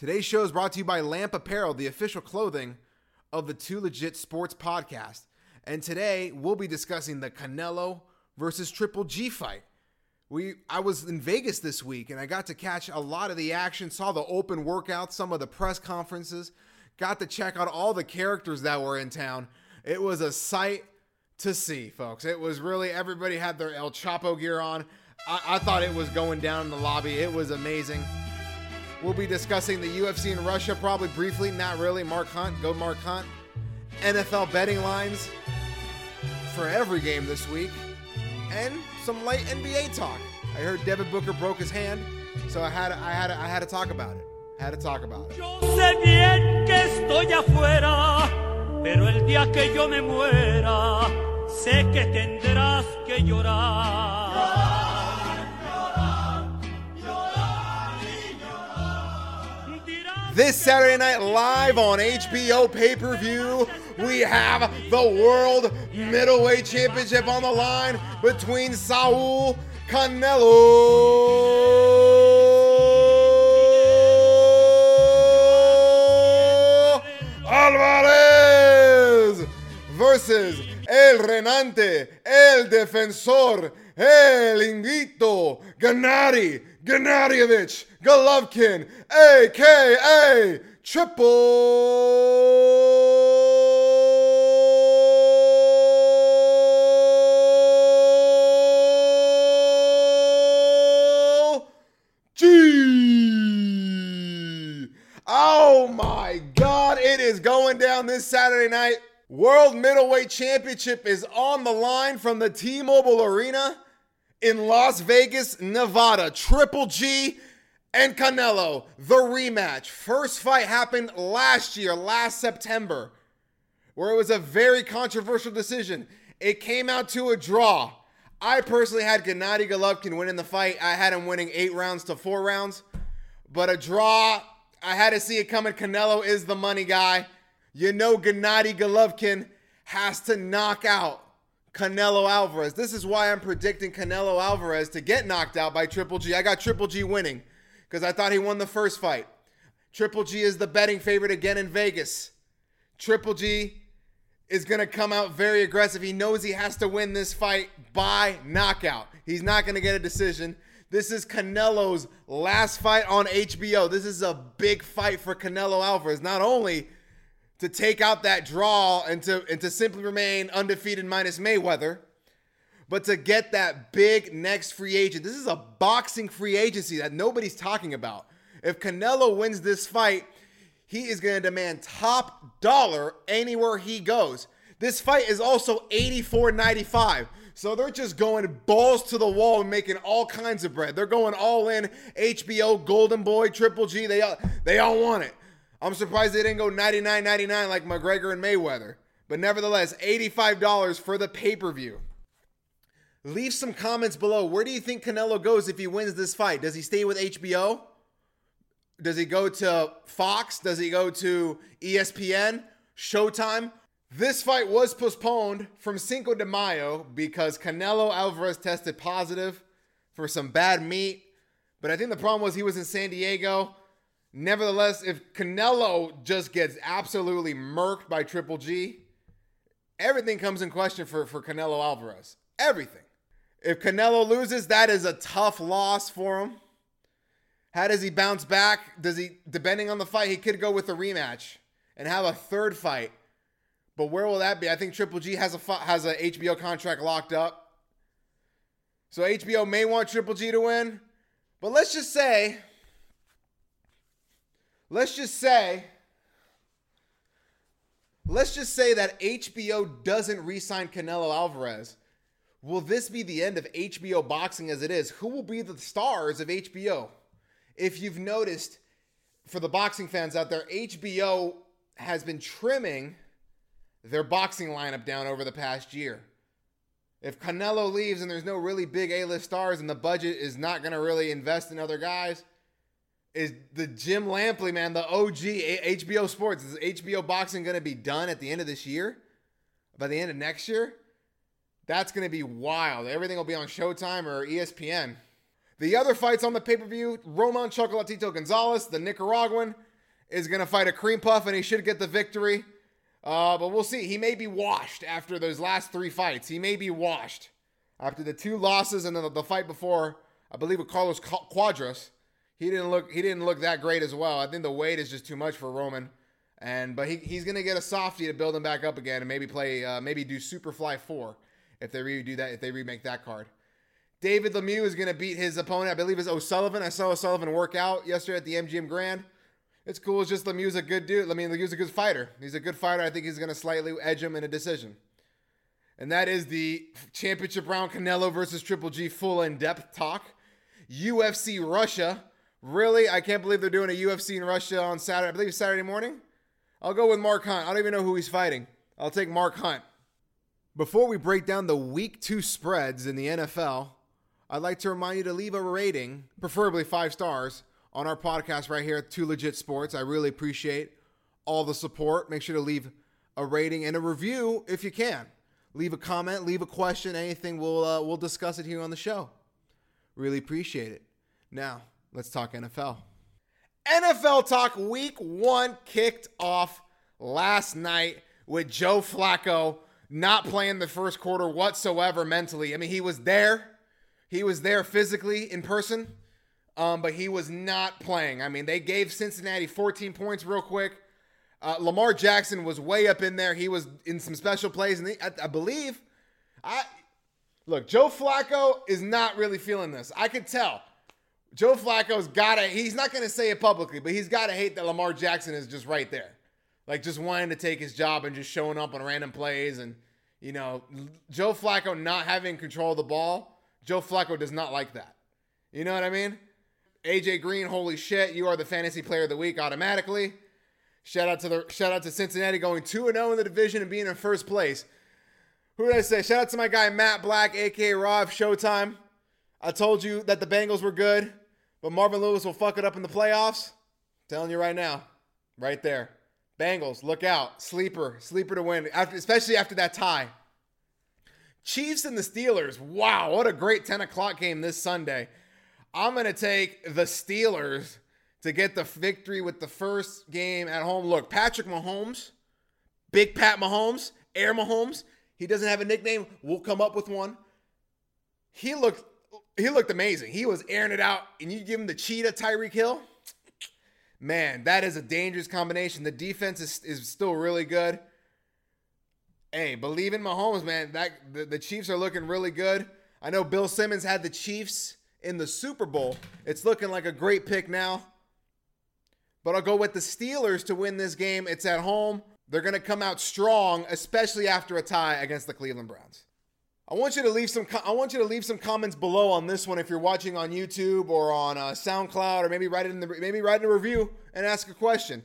Today's show is brought to you by Lamp Apparel, the official clothing of the Two Legit Sports podcast. And today we'll be discussing the Canelo versus Triple G fight. We I was in Vegas this week and I got to catch a lot of the action, saw the open workouts, some of the press conferences, got to check out all the characters that were in town. It was a sight to see, folks. It was really everybody had their El Chapo gear on. I, I thought it was going down in the lobby. It was amazing. We'll be discussing the UFC in Russia probably briefly, not really. Mark Hunt, go Mark Hunt. NFL betting lines for every game this week, and some light NBA talk. I heard Devin Booker broke his hand, so I had I had I had to talk about it. I had to talk about it. Pero el día que yo me muera, sé que tendrás que llorar. This Saturday night, live on HBO pay per view, we have the World Middleweight Championship on the line between Saul Canelo Alvarez versus El Renante, El Defensor, El Invito, Gennady Gennadievich Golovkin, aka Triple G. Oh my God, it is going down this Saturday night. World Middleweight Championship is on the line from the T Mobile Arena in Las Vegas, Nevada. Triple G and Canelo, the rematch. First fight happened last year, last September, where it was a very controversial decision. It came out to a draw. I personally had Gennady Golovkin winning the fight. I had him winning eight rounds to four rounds. But a draw, I had to see it coming. Canelo is the money guy. You know, Gennady Golovkin has to knock out Canelo Alvarez. This is why I'm predicting Canelo Alvarez to get knocked out by Triple G. I got Triple G winning because I thought he won the first fight. Triple G is the betting favorite again in Vegas. Triple G is going to come out very aggressive. He knows he has to win this fight by knockout. He's not going to get a decision. This is Canelo's last fight on HBO. This is a big fight for Canelo Alvarez. Not only to take out that draw and to and to simply remain undefeated minus Mayweather, but to get that big next free agent. This is a boxing free agency that nobody's talking about. If Canelo wins this fight, he is going to demand top dollar anywhere he goes. This fight is also 84.95. So they're just going balls to the wall and making all kinds of bread. They're going all in HBO, Golden Boy, Triple G. They all, they all want it. I'm surprised they didn't go 99.99 like McGregor and Mayweather. But nevertheless, $85 for the pay-per-view. Leave some comments below. Where do you think Canelo goes if he wins this fight? Does he stay with HBO? Does he go to Fox? Does he go to ESPN? Showtime? This fight was postponed from Cinco de Mayo because Canelo Alvarez tested positive for some bad meat. But I think the problem was he was in San Diego. Nevertheless, if Canelo just gets absolutely murked by Triple G, everything comes in question for, for Canelo Alvarez. Everything. If Canelo loses, that is a tough loss for him. How does he bounce back? Does he, depending on the fight, he could go with a rematch and have a third fight. But where will that be? I think Triple G has a has a HBO contract locked up. So HBO may want Triple G to win. But let's just say, let's just say, let's just say that HBO doesn't re-sign Canelo Alvarez. Will this be the end of HBO boxing as it is? Who will be the stars of HBO? If you've noticed, for the boxing fans out there, HBO has been trimming their boxing lineup down over the past year. If Canelo leaves and there's no really big A-list stars and the budget is not going to really invest in other guys, is the Jim Lampley man, the OG A- HBO Sports, is HBO boxing going to be done at the end of this year? By the end of next year? That's going to be wild. Everything will be on Showtime or ESPN. The other fights on the pay per view Roman Chocolatito Gonzalez, the Nicaraguan, is going to fight a cream puff, and he should get the victory. Uh, but we'll see. He may be washed after those last three fights. He may be washed after the two losses and the, fight before. I believe with Carlos Cuadras. He didn't look. He didn't look that great as well. I think the weight is just too much for Roman. And but he, he's gonna get a softie to build him back up again and maybe play uh, maybe do Superfly four if they redo that if they remake that card. David Lemieux is gonna beat his opponent. I believe is O'Sullivan. I saw O'Sullivan work out yesterday at the MGM Grand. It's cool. It's just Lemieux's a good dude. I mean, Lemieux's a good fighter. He's a good fighter. I think he's gonna slightly edge him in a decision. And that is the championship round Canelo versus Triple G full in depth talk. UFC Russia. Really? I can't believe they're doing a UFC in Russia on Saturday. I believe Saturday morning. I'll go with Mark Hunt. I don't even know who he's fighting. I'll take Mark Hunt. Before we break down the week two spreads in the NFL, I'd like to remind you to leave a rating, preferably five stars, on our podcast right here at Two Legit Sports. I really appreciate all the support. Make sure to leave a rating and a review if you can. Leave a comment, leave a question, anything. We'll uh, we'll discuss it here on the show. Really appreciate it. Now let's talk NFL. NFL talk week one kicked off last night with Joe Flacco not playing the first quarter whatsoever mentally. I mean, he was there, he was there physically in person, um, but he was not playing. I mean, they gave Cincinnati 14 points real quick. Uh, Lamar Jackson was way up in there. He was in some special plays, and I, I believe, I look, Joe Flacco is not really feeling this. I could tell. Joe Flacco's gotta, he's not gonna say it publicly, but he's gotta hate that Lamar Jackson is just right there. Like just wanting to take his job and just showing up on random plays. And, you know, Joe Flacco not having control of the ball, Joe Flacco does not like that. You know what I mean? AJ Green, holy shit, you are the fantasy player of the week automatically. Shout out to the shout out to Cincinnati going 2 0 in the division and being in first place. Who did I say? Shout out to my guy Matt Black, aka Rob Showtime. I told you that the Bengals were good. But Marvin Lewis will fuck it up in the playoffs. Telling you right now, right there. Bengals, look out. Sleeper, sleeper to win, after, especially after that tie. Chiefs and the Steelers. Wow, what a great 10 o'clock game this Sunday. I'm going to take the Steelers to get the victory with the first game at home. Look, Patrick Mahomes, Big Pat Mahomes, Air Mahomes. He doesn't have a nickname. We'll come up with one. He looked he looked amazing. He was airing it out, and you give him the cheetah Tyreek Hill. Man, that is a dangerous combination. The defense is, is still really good. Hey, believe in Mahomes, man. That the, the Chiefs are looking really good. I know Bill Simmons had the Chiefs in the Super Bowl. It's looking like a great pick now. But I'll go with the Steelers to win this game. It's at home. They're going to come out strong, especially after a tie against the Cleveland Browns. I want you to leave some. I want you to leave some comments below on this one if you're watching on YouTube or on uh, SoundCloud, or maybe write it in the maybe write in a review and ask a question.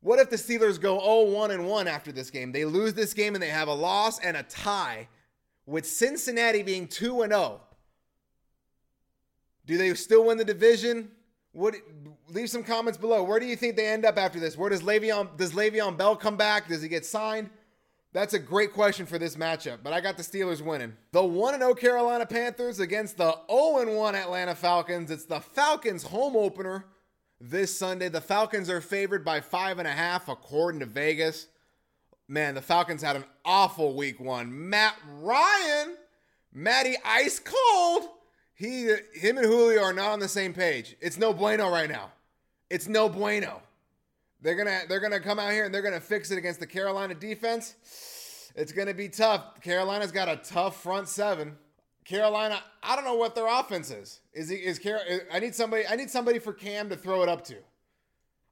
What if the Steelers go 0-1 and 1 after this game? They lose this game and they have a loss and a tie, with Cincinnati being 2 and 0. Do they still win the division? What? Leave some comments below. Where do you think they end up after this? Where does Le'Veon does Le'Veon Bell come back? Does he get signed? That's a great question for this matchup, but I got the Steelers winning. The 1 0 Carolina Panthers against the 0 1 Atlanta Falcons. It's the Falcons' home opener this Sunday. The Falcons are favored by five and a half, according to Vegas. Man, the Falcons had an awful week one. Matt Ryan, Matty Ice Cold. He, him and Julio are not on the same page. It's no bueno right now. It's no bueno. They're gonna they're gonna come out here and they're gonna fix it against the Carolina defense. It's gonna be tough. Carolina's got a tough front seven. Carolina, I don't know what their offense is. Is he is Car- I need somebody I need somebody for Cam to throw it up to.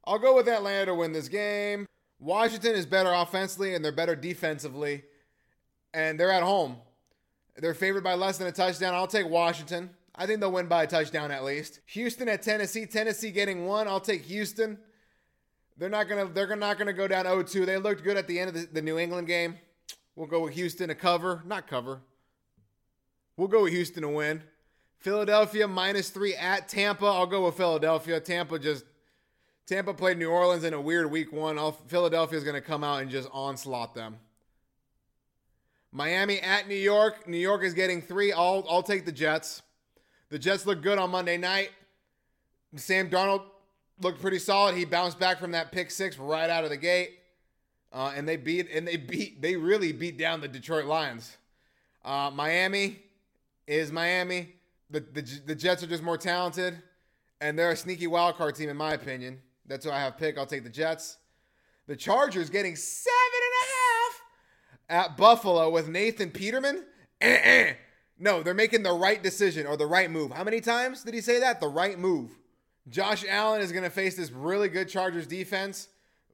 I'll go with Atlanta to win this game. Washington is better offensively and they're better defensively. And they're at home. They're favored by less than a touchdown. I'll take Washington. I think they'll win by a touchdown at least. Houston at Tennessee. Tennessee getting one. I'll take Houston. They're not gonna they're not gonna go down 0-2. They looked good at the end of the, the New England game. We'll go with Houston to cover, not cover. We'll go with Houston to win. Philadelphia minus three at Tampa. I'll go with Philadelphia. Tampa just Tampa played New Orleans in a weird week one. Philadelphia is going to come out and just onslaught them. Miami at New York. New York is getting three. I'll I'll take the Jets. The Jets look good on Monday night. Sam Darnold looked pretty solid. He bounced back from that pick six right out of the gate. Uh, and they beat and they beat they really beat down the Detroit Lions. Uh, Miami is Miami. The, the the Jets are just more talented, and they're a sneaky wild card team in my opinion. That's who I have pick. I'll take the Jets. The Chargers getting seven and a half at Buffalo with Nathan Peterman. Eh-eh. No, they're making the right decision or the right move. How many times did he say that? The right move. Josh Allen is going to face this really good Chargers defense.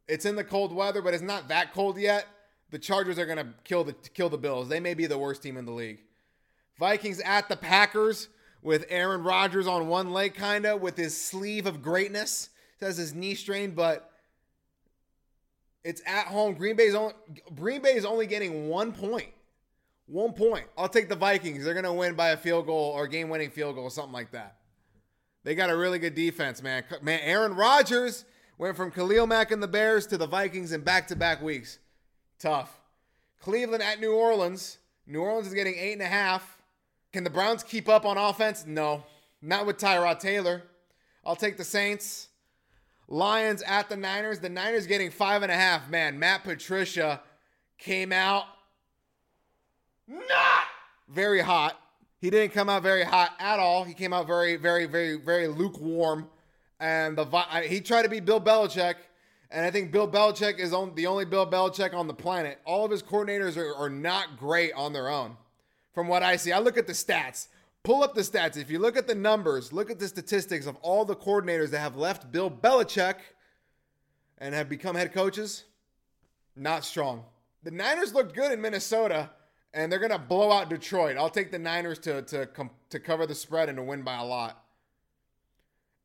It's in the cold weather, but it's not that cold yet. The Chargers are going to kill the kill the Bills. They may be the worst team in the league. Vikings at the Packers with Aaron Rodgers on one leg, kind of with his sleeve of greatness. Says his knee strained, but it's at home. Green Bay's only Green Bay is only getting one point. One point. I'll take the Vikings. They're gonna win by a field goal or game-winning field goal, something like that. They got a really good defense, man. Man, Aaron Rodgers went from Khalil Mack and the Bears to the Vikings in back-to-back weeks. Tough. Cleveland at New Orleans. New Orleans is getting eight and a half. Can the Browns keep up on offense? No. Not with Tyrod Taylor. I'll take the Saints. Lions at the Niners. The Niners getting five and a half. Man, Matt Patricia came out not very hot. He didn't come out very hot at all. He came out very, very, very, very lukewarm. And the he tried to be Bill Belichick. And I think Bill Belichick is on, the only Bill Belichick on the planet. All of his coordinators are, are not great on their own, from what I see. I look at the stats. Pull up the stats. If you look at the numbers, look at the statistics of all the coordinators that have left Bill Belichick and have become head coaches. Not strong. The Niners looked good in Minnesota, and they're gonna blow out Detroit. I'll take the Niners to to to cover the spread and to win by a lot.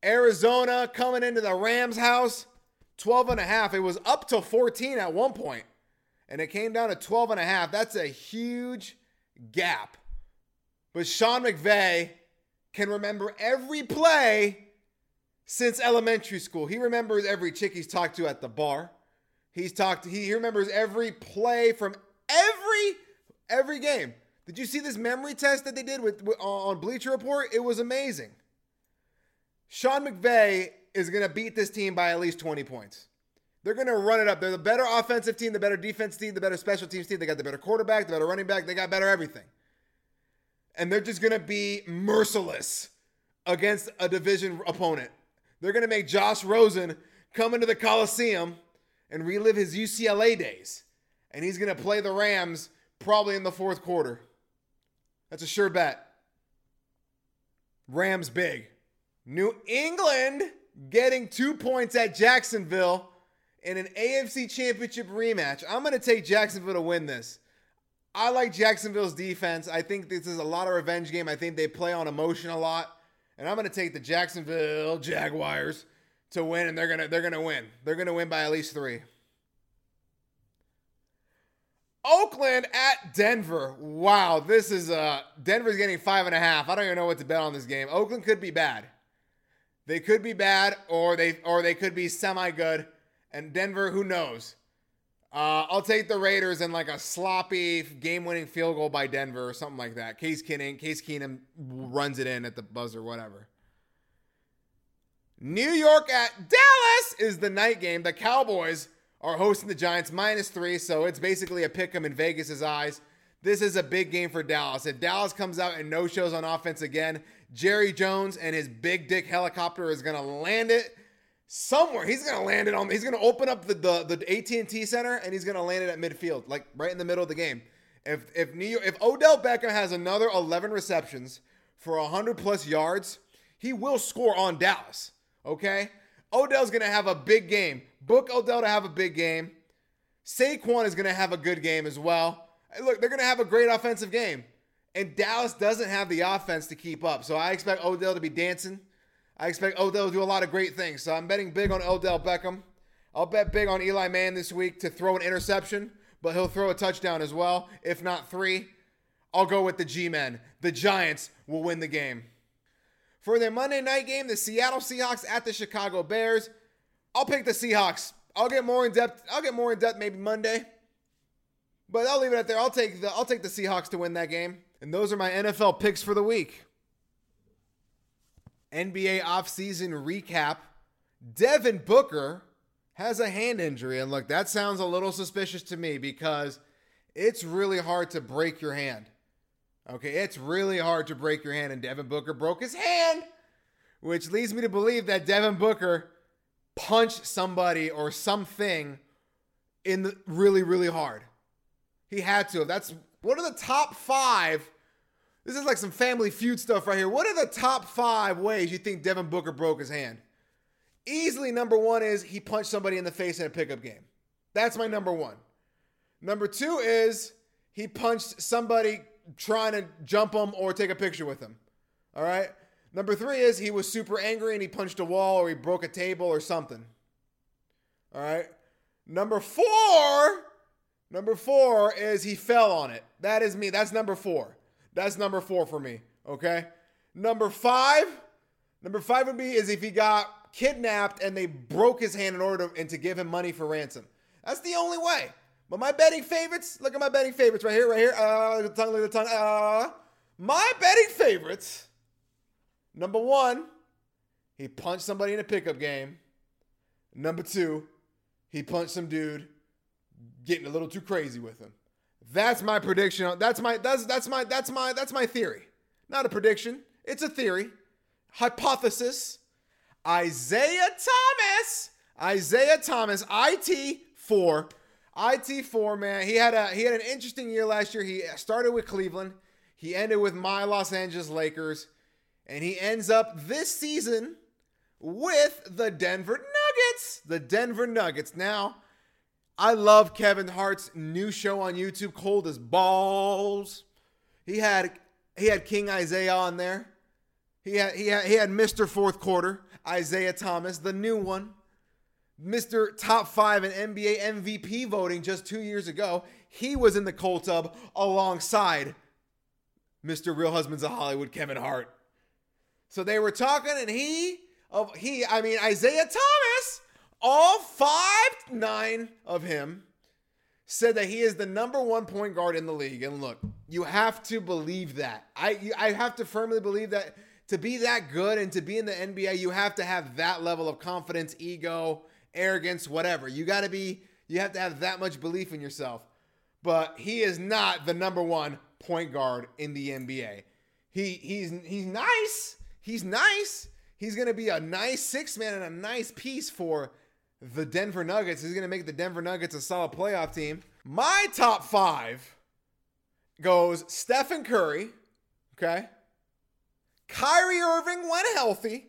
Arizona coming into the Rams house, 12 and a half. It was up to 14 at one point, and it came down to 12 and a half. That's a huge gap. But Sean McVay can remember every play since elementary school. He remembers every chick he's talked to at the bar. He's talked he remembers every play from every every game. Did you see this memory test that they did with, with on Bleacher Report? It was amazing. Sean McVay is going to beat this team by at least 20 points. They're going to run it up. They're the better offensive team, the better defense team, the better special teams team. They got the better quarterback, the better running back. They got better everything and they're just going to be merciless against a division opponent. They're going to make Josh Rosen come into the Coliseum and relive his UCLA days. And he's going to play the Rams probably in the fourth quarter. That's a sure bet. Rams big. New England getting two points at Jacksonville in an AFC Championship rematch. I'm going to take Jacksonville to win this. I like Jacksonville's defense. I think this is a lot of revenge game. I think they play on emotion a lot. And I'm going to take the Jacksonville Jaguars to win and they're going to they're going to win. They're going to win by at least 3. Oakland at Denver. Wow, this is uh Denver's getting five and a half. I don't even know what to bet on this game. Oakland could be bad. They could be bad, or they or they could be semi good. And Denver, who knows? Uh, I'll take the Raiders and like a sloppy game-winning field goal by Denver or something like that. Case Keenum, Case Keenum runs it in at the buzzer, whatever. New York at Dallas is the night game. The Cowboys are hosting the Giants minus three, so it's basically a pick 'em in Vegas's eyes. This is a big game for Dallas. If Dallas comes out and no shows on offense again, Jerry Jones and his big dick helicopter is going to land it somewhere he's gonna land it on he's gonna open up the the, the AT&T center and he's gonna land it at midfield like right in the middle of the game if if New York, if Odell Beckham has another 11 receptions for 100 plus yards he will score on Dallas okay Odell's gonna have a big game book Odell to have a big game Saquon is gonna have a good game as well look they're gonna have a great offensive game and Dallas doesn't have the offense to keep up so I expect Odell to be dancing I expect Odell to do a lot of great things. So I'm betting big on Odell Beckham. I'll bet big on Eli Mann this week to throw an interception, but he'll throw a touchdown as well, if not three. I'll go with the G Men. The Giants will win the game. For their Monday night game, the Seattle Seahawks at the Chicago Bears. I'll pick the Seahawks. I'll get more in depth. I'll get more in depth maybe Monday. But I'll leave it at there. I'll take the I'll take the Seahawks to win that game. And those are my NFL picks for the week. NBA offseason recap. Devin Booker has a hand injury. And look, that sounds a little suspicious to me because it's really hard to break your hand. Okay, it's really hard to break your hand, and Devin Booker broke his hand, which leads me to believe that Devin Booker punched somebody or something in the really, really hard. He had to. That's what are the top five? This is like some family feud stuff right here. What are the top five ways you think Devin Booker broke his hand? Easily number one is he punched somebody in the face in a pickup game. That's my number one. Number two is he punched somebody trying to jump him or take a picture with him. All right. Number three is he was super angry and he punched a wall or he broke a table or something. All right. Number four, number four is he fell on it. That is me. That's number four. That's number four for me. Okay. Number five, number five would be is if he got kidnapped and they broke his hand in order to, and to give him money for ransom. That's the only way. But my betting favorites, look at my betting favorites right here, right here. Uh, the tongue, look at the tongue. Uh, my betting favorites. Number one, he punched somebody in a pickup game. Number two, he punched some dude getting a little too crazy with him. That's my prediction. That's my that's that's my that's my that's my theory. Not a prediction. It's a theory. Hypothesis. Isaiah Thomas. Isaiah Thomas, IT4. IT4, man. He had a he had an interesting year last year. He started with Cleveland. He ended with my Los Angeles Lakers. And he ends up this season with the Denver Nuggets. The Denver Nuggets. Now, I love Kevin Hart's new show on YouTube, Cold as Balls. He had he had King Isaiah on there. He had he had, he had Mr. Fourth Quarter, Isaiah Thomas, the new one. Mr. Top 5 in NBA MVP voting just 2 years ago. He was in the cold tub alongside Mr. Real Husbands of Hollywood Kevin Hart. So they were talking and he of he I mean Isaiah Thomas all five nine of him said that he is the number one point guard in the league. And look, you have to believe that. I I have to firmly believe that to be that good and to be in the NBA, you have to have that level of confidence, ego, arrogance, whatever. You got to be, you have to have that much belief in yourself. But he is not the number one point guard in the NBA. He he's he's nice. He's nice. He's gonna be a nice six man and a nice piece for the Denver Nuggets. He's gonna make the Denver Nuggets a solid playoff team. My top five goes Stephen Curry. Okay. Kyrie Irving when healthy.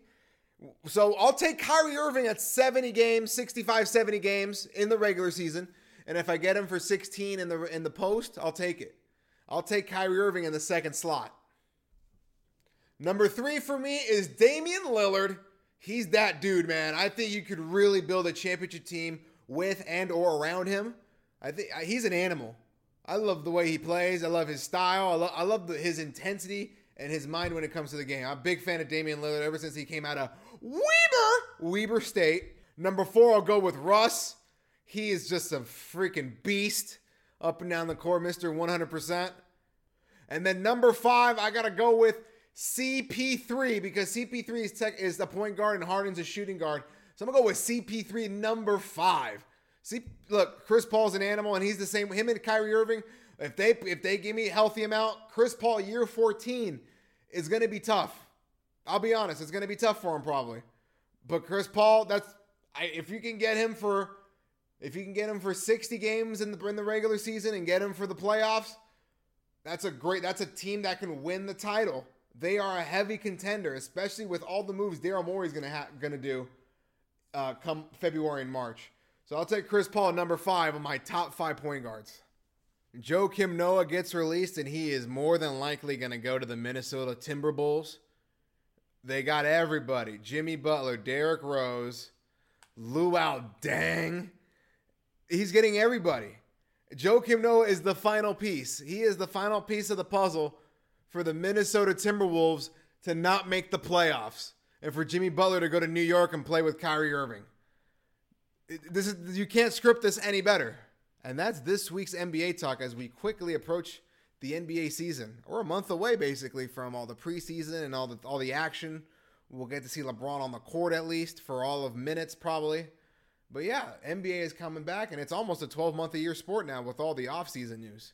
So I'll take Kyrie Irving at 70 games, 65, 70 games in the regular season. And if I get him for 16 in the in the post, I'll take it. I'll take Kyrie Irving in the second slot. Number three for me is Damian Lillard. He's that dude, man. I think you could really build a championship team with and or around him. I think he's an animal. I love the way he plays. I love his style. I, lo- I love the, his intensity and his mind when it comes to the game. I'm a big fan of Damian Lillard ever since he came out of Weber, Weber State. Number four, I'll go with Russ. He is just a freaking beast up and down the court, Mr. 100%. And then number five, I got to go with CP3 because CP3 is, tech, is the point guard and Harden's a shooting guard. So I'm going to go with CP3, number five. See, look, Chris Paul's an animal and he's the same. Him and Kyrie Irving, if they if they give me a healthy amount, Chris Paul year 14 is going to be tough. I'll be honest, it's going to be tough for him probably. But Chris Paul, that's I, if you can get him for if you can get him for 60 games in the in the regular season and get him for the playoffs, that's a great that's a team that can win the title. They are a heavy contender, especially with all the moves Daryl Morey's going to ha- going to do uh, come February and March. So I'll take Chris Paul number five on my top five point guards. Joakim Noah gets released, and he is more than likely going to go to the Minnesota Timberwolves. They got everybody Jimmy Butler, Derrick Rose, Luol Deng. He's getting everybody. Joakim Noah is the final piece. He is the final piece of the puzzle for the Minnesota Timberwolves to not make the playoffs and for Jimmy Butler to go to New York and play with Kyrie Irving. This is you can't script this any better. And that's this week's NBA talk as we quickly approach the NBA season. We're a month away basically from all the preseason and all the all the action. We'll get to see LeBron on the court at least for all of minutes, probably. But yeah, NBA is coming back, and it's almost a 12 month a year sport now with all the offseason news.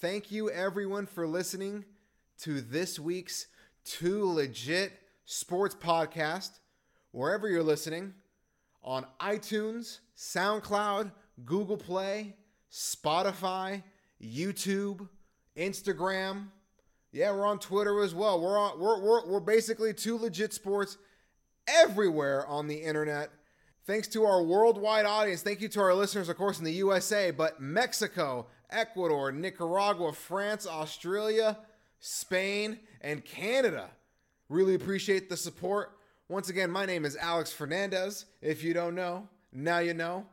Thank you, everyone, for listening to this week's Too Legit Sports Podcast, wherever you're listening on iTunes, SoundCloud, Google Play, Spotify, YouTube, Instagram. Yeah, we're on Twitter as well. We're on we're we're, we're basically two Legit Sports everywhere on the internet. Thanks to our worldwide audience. Thank you to our listeners, of course, in the USA, but Mexico, Ecuador, Nicaragua, France, Australia, Spain, and Canada. Really appreciate the support. Once again, my name is Alex Fernandez. If you don't know, now you know.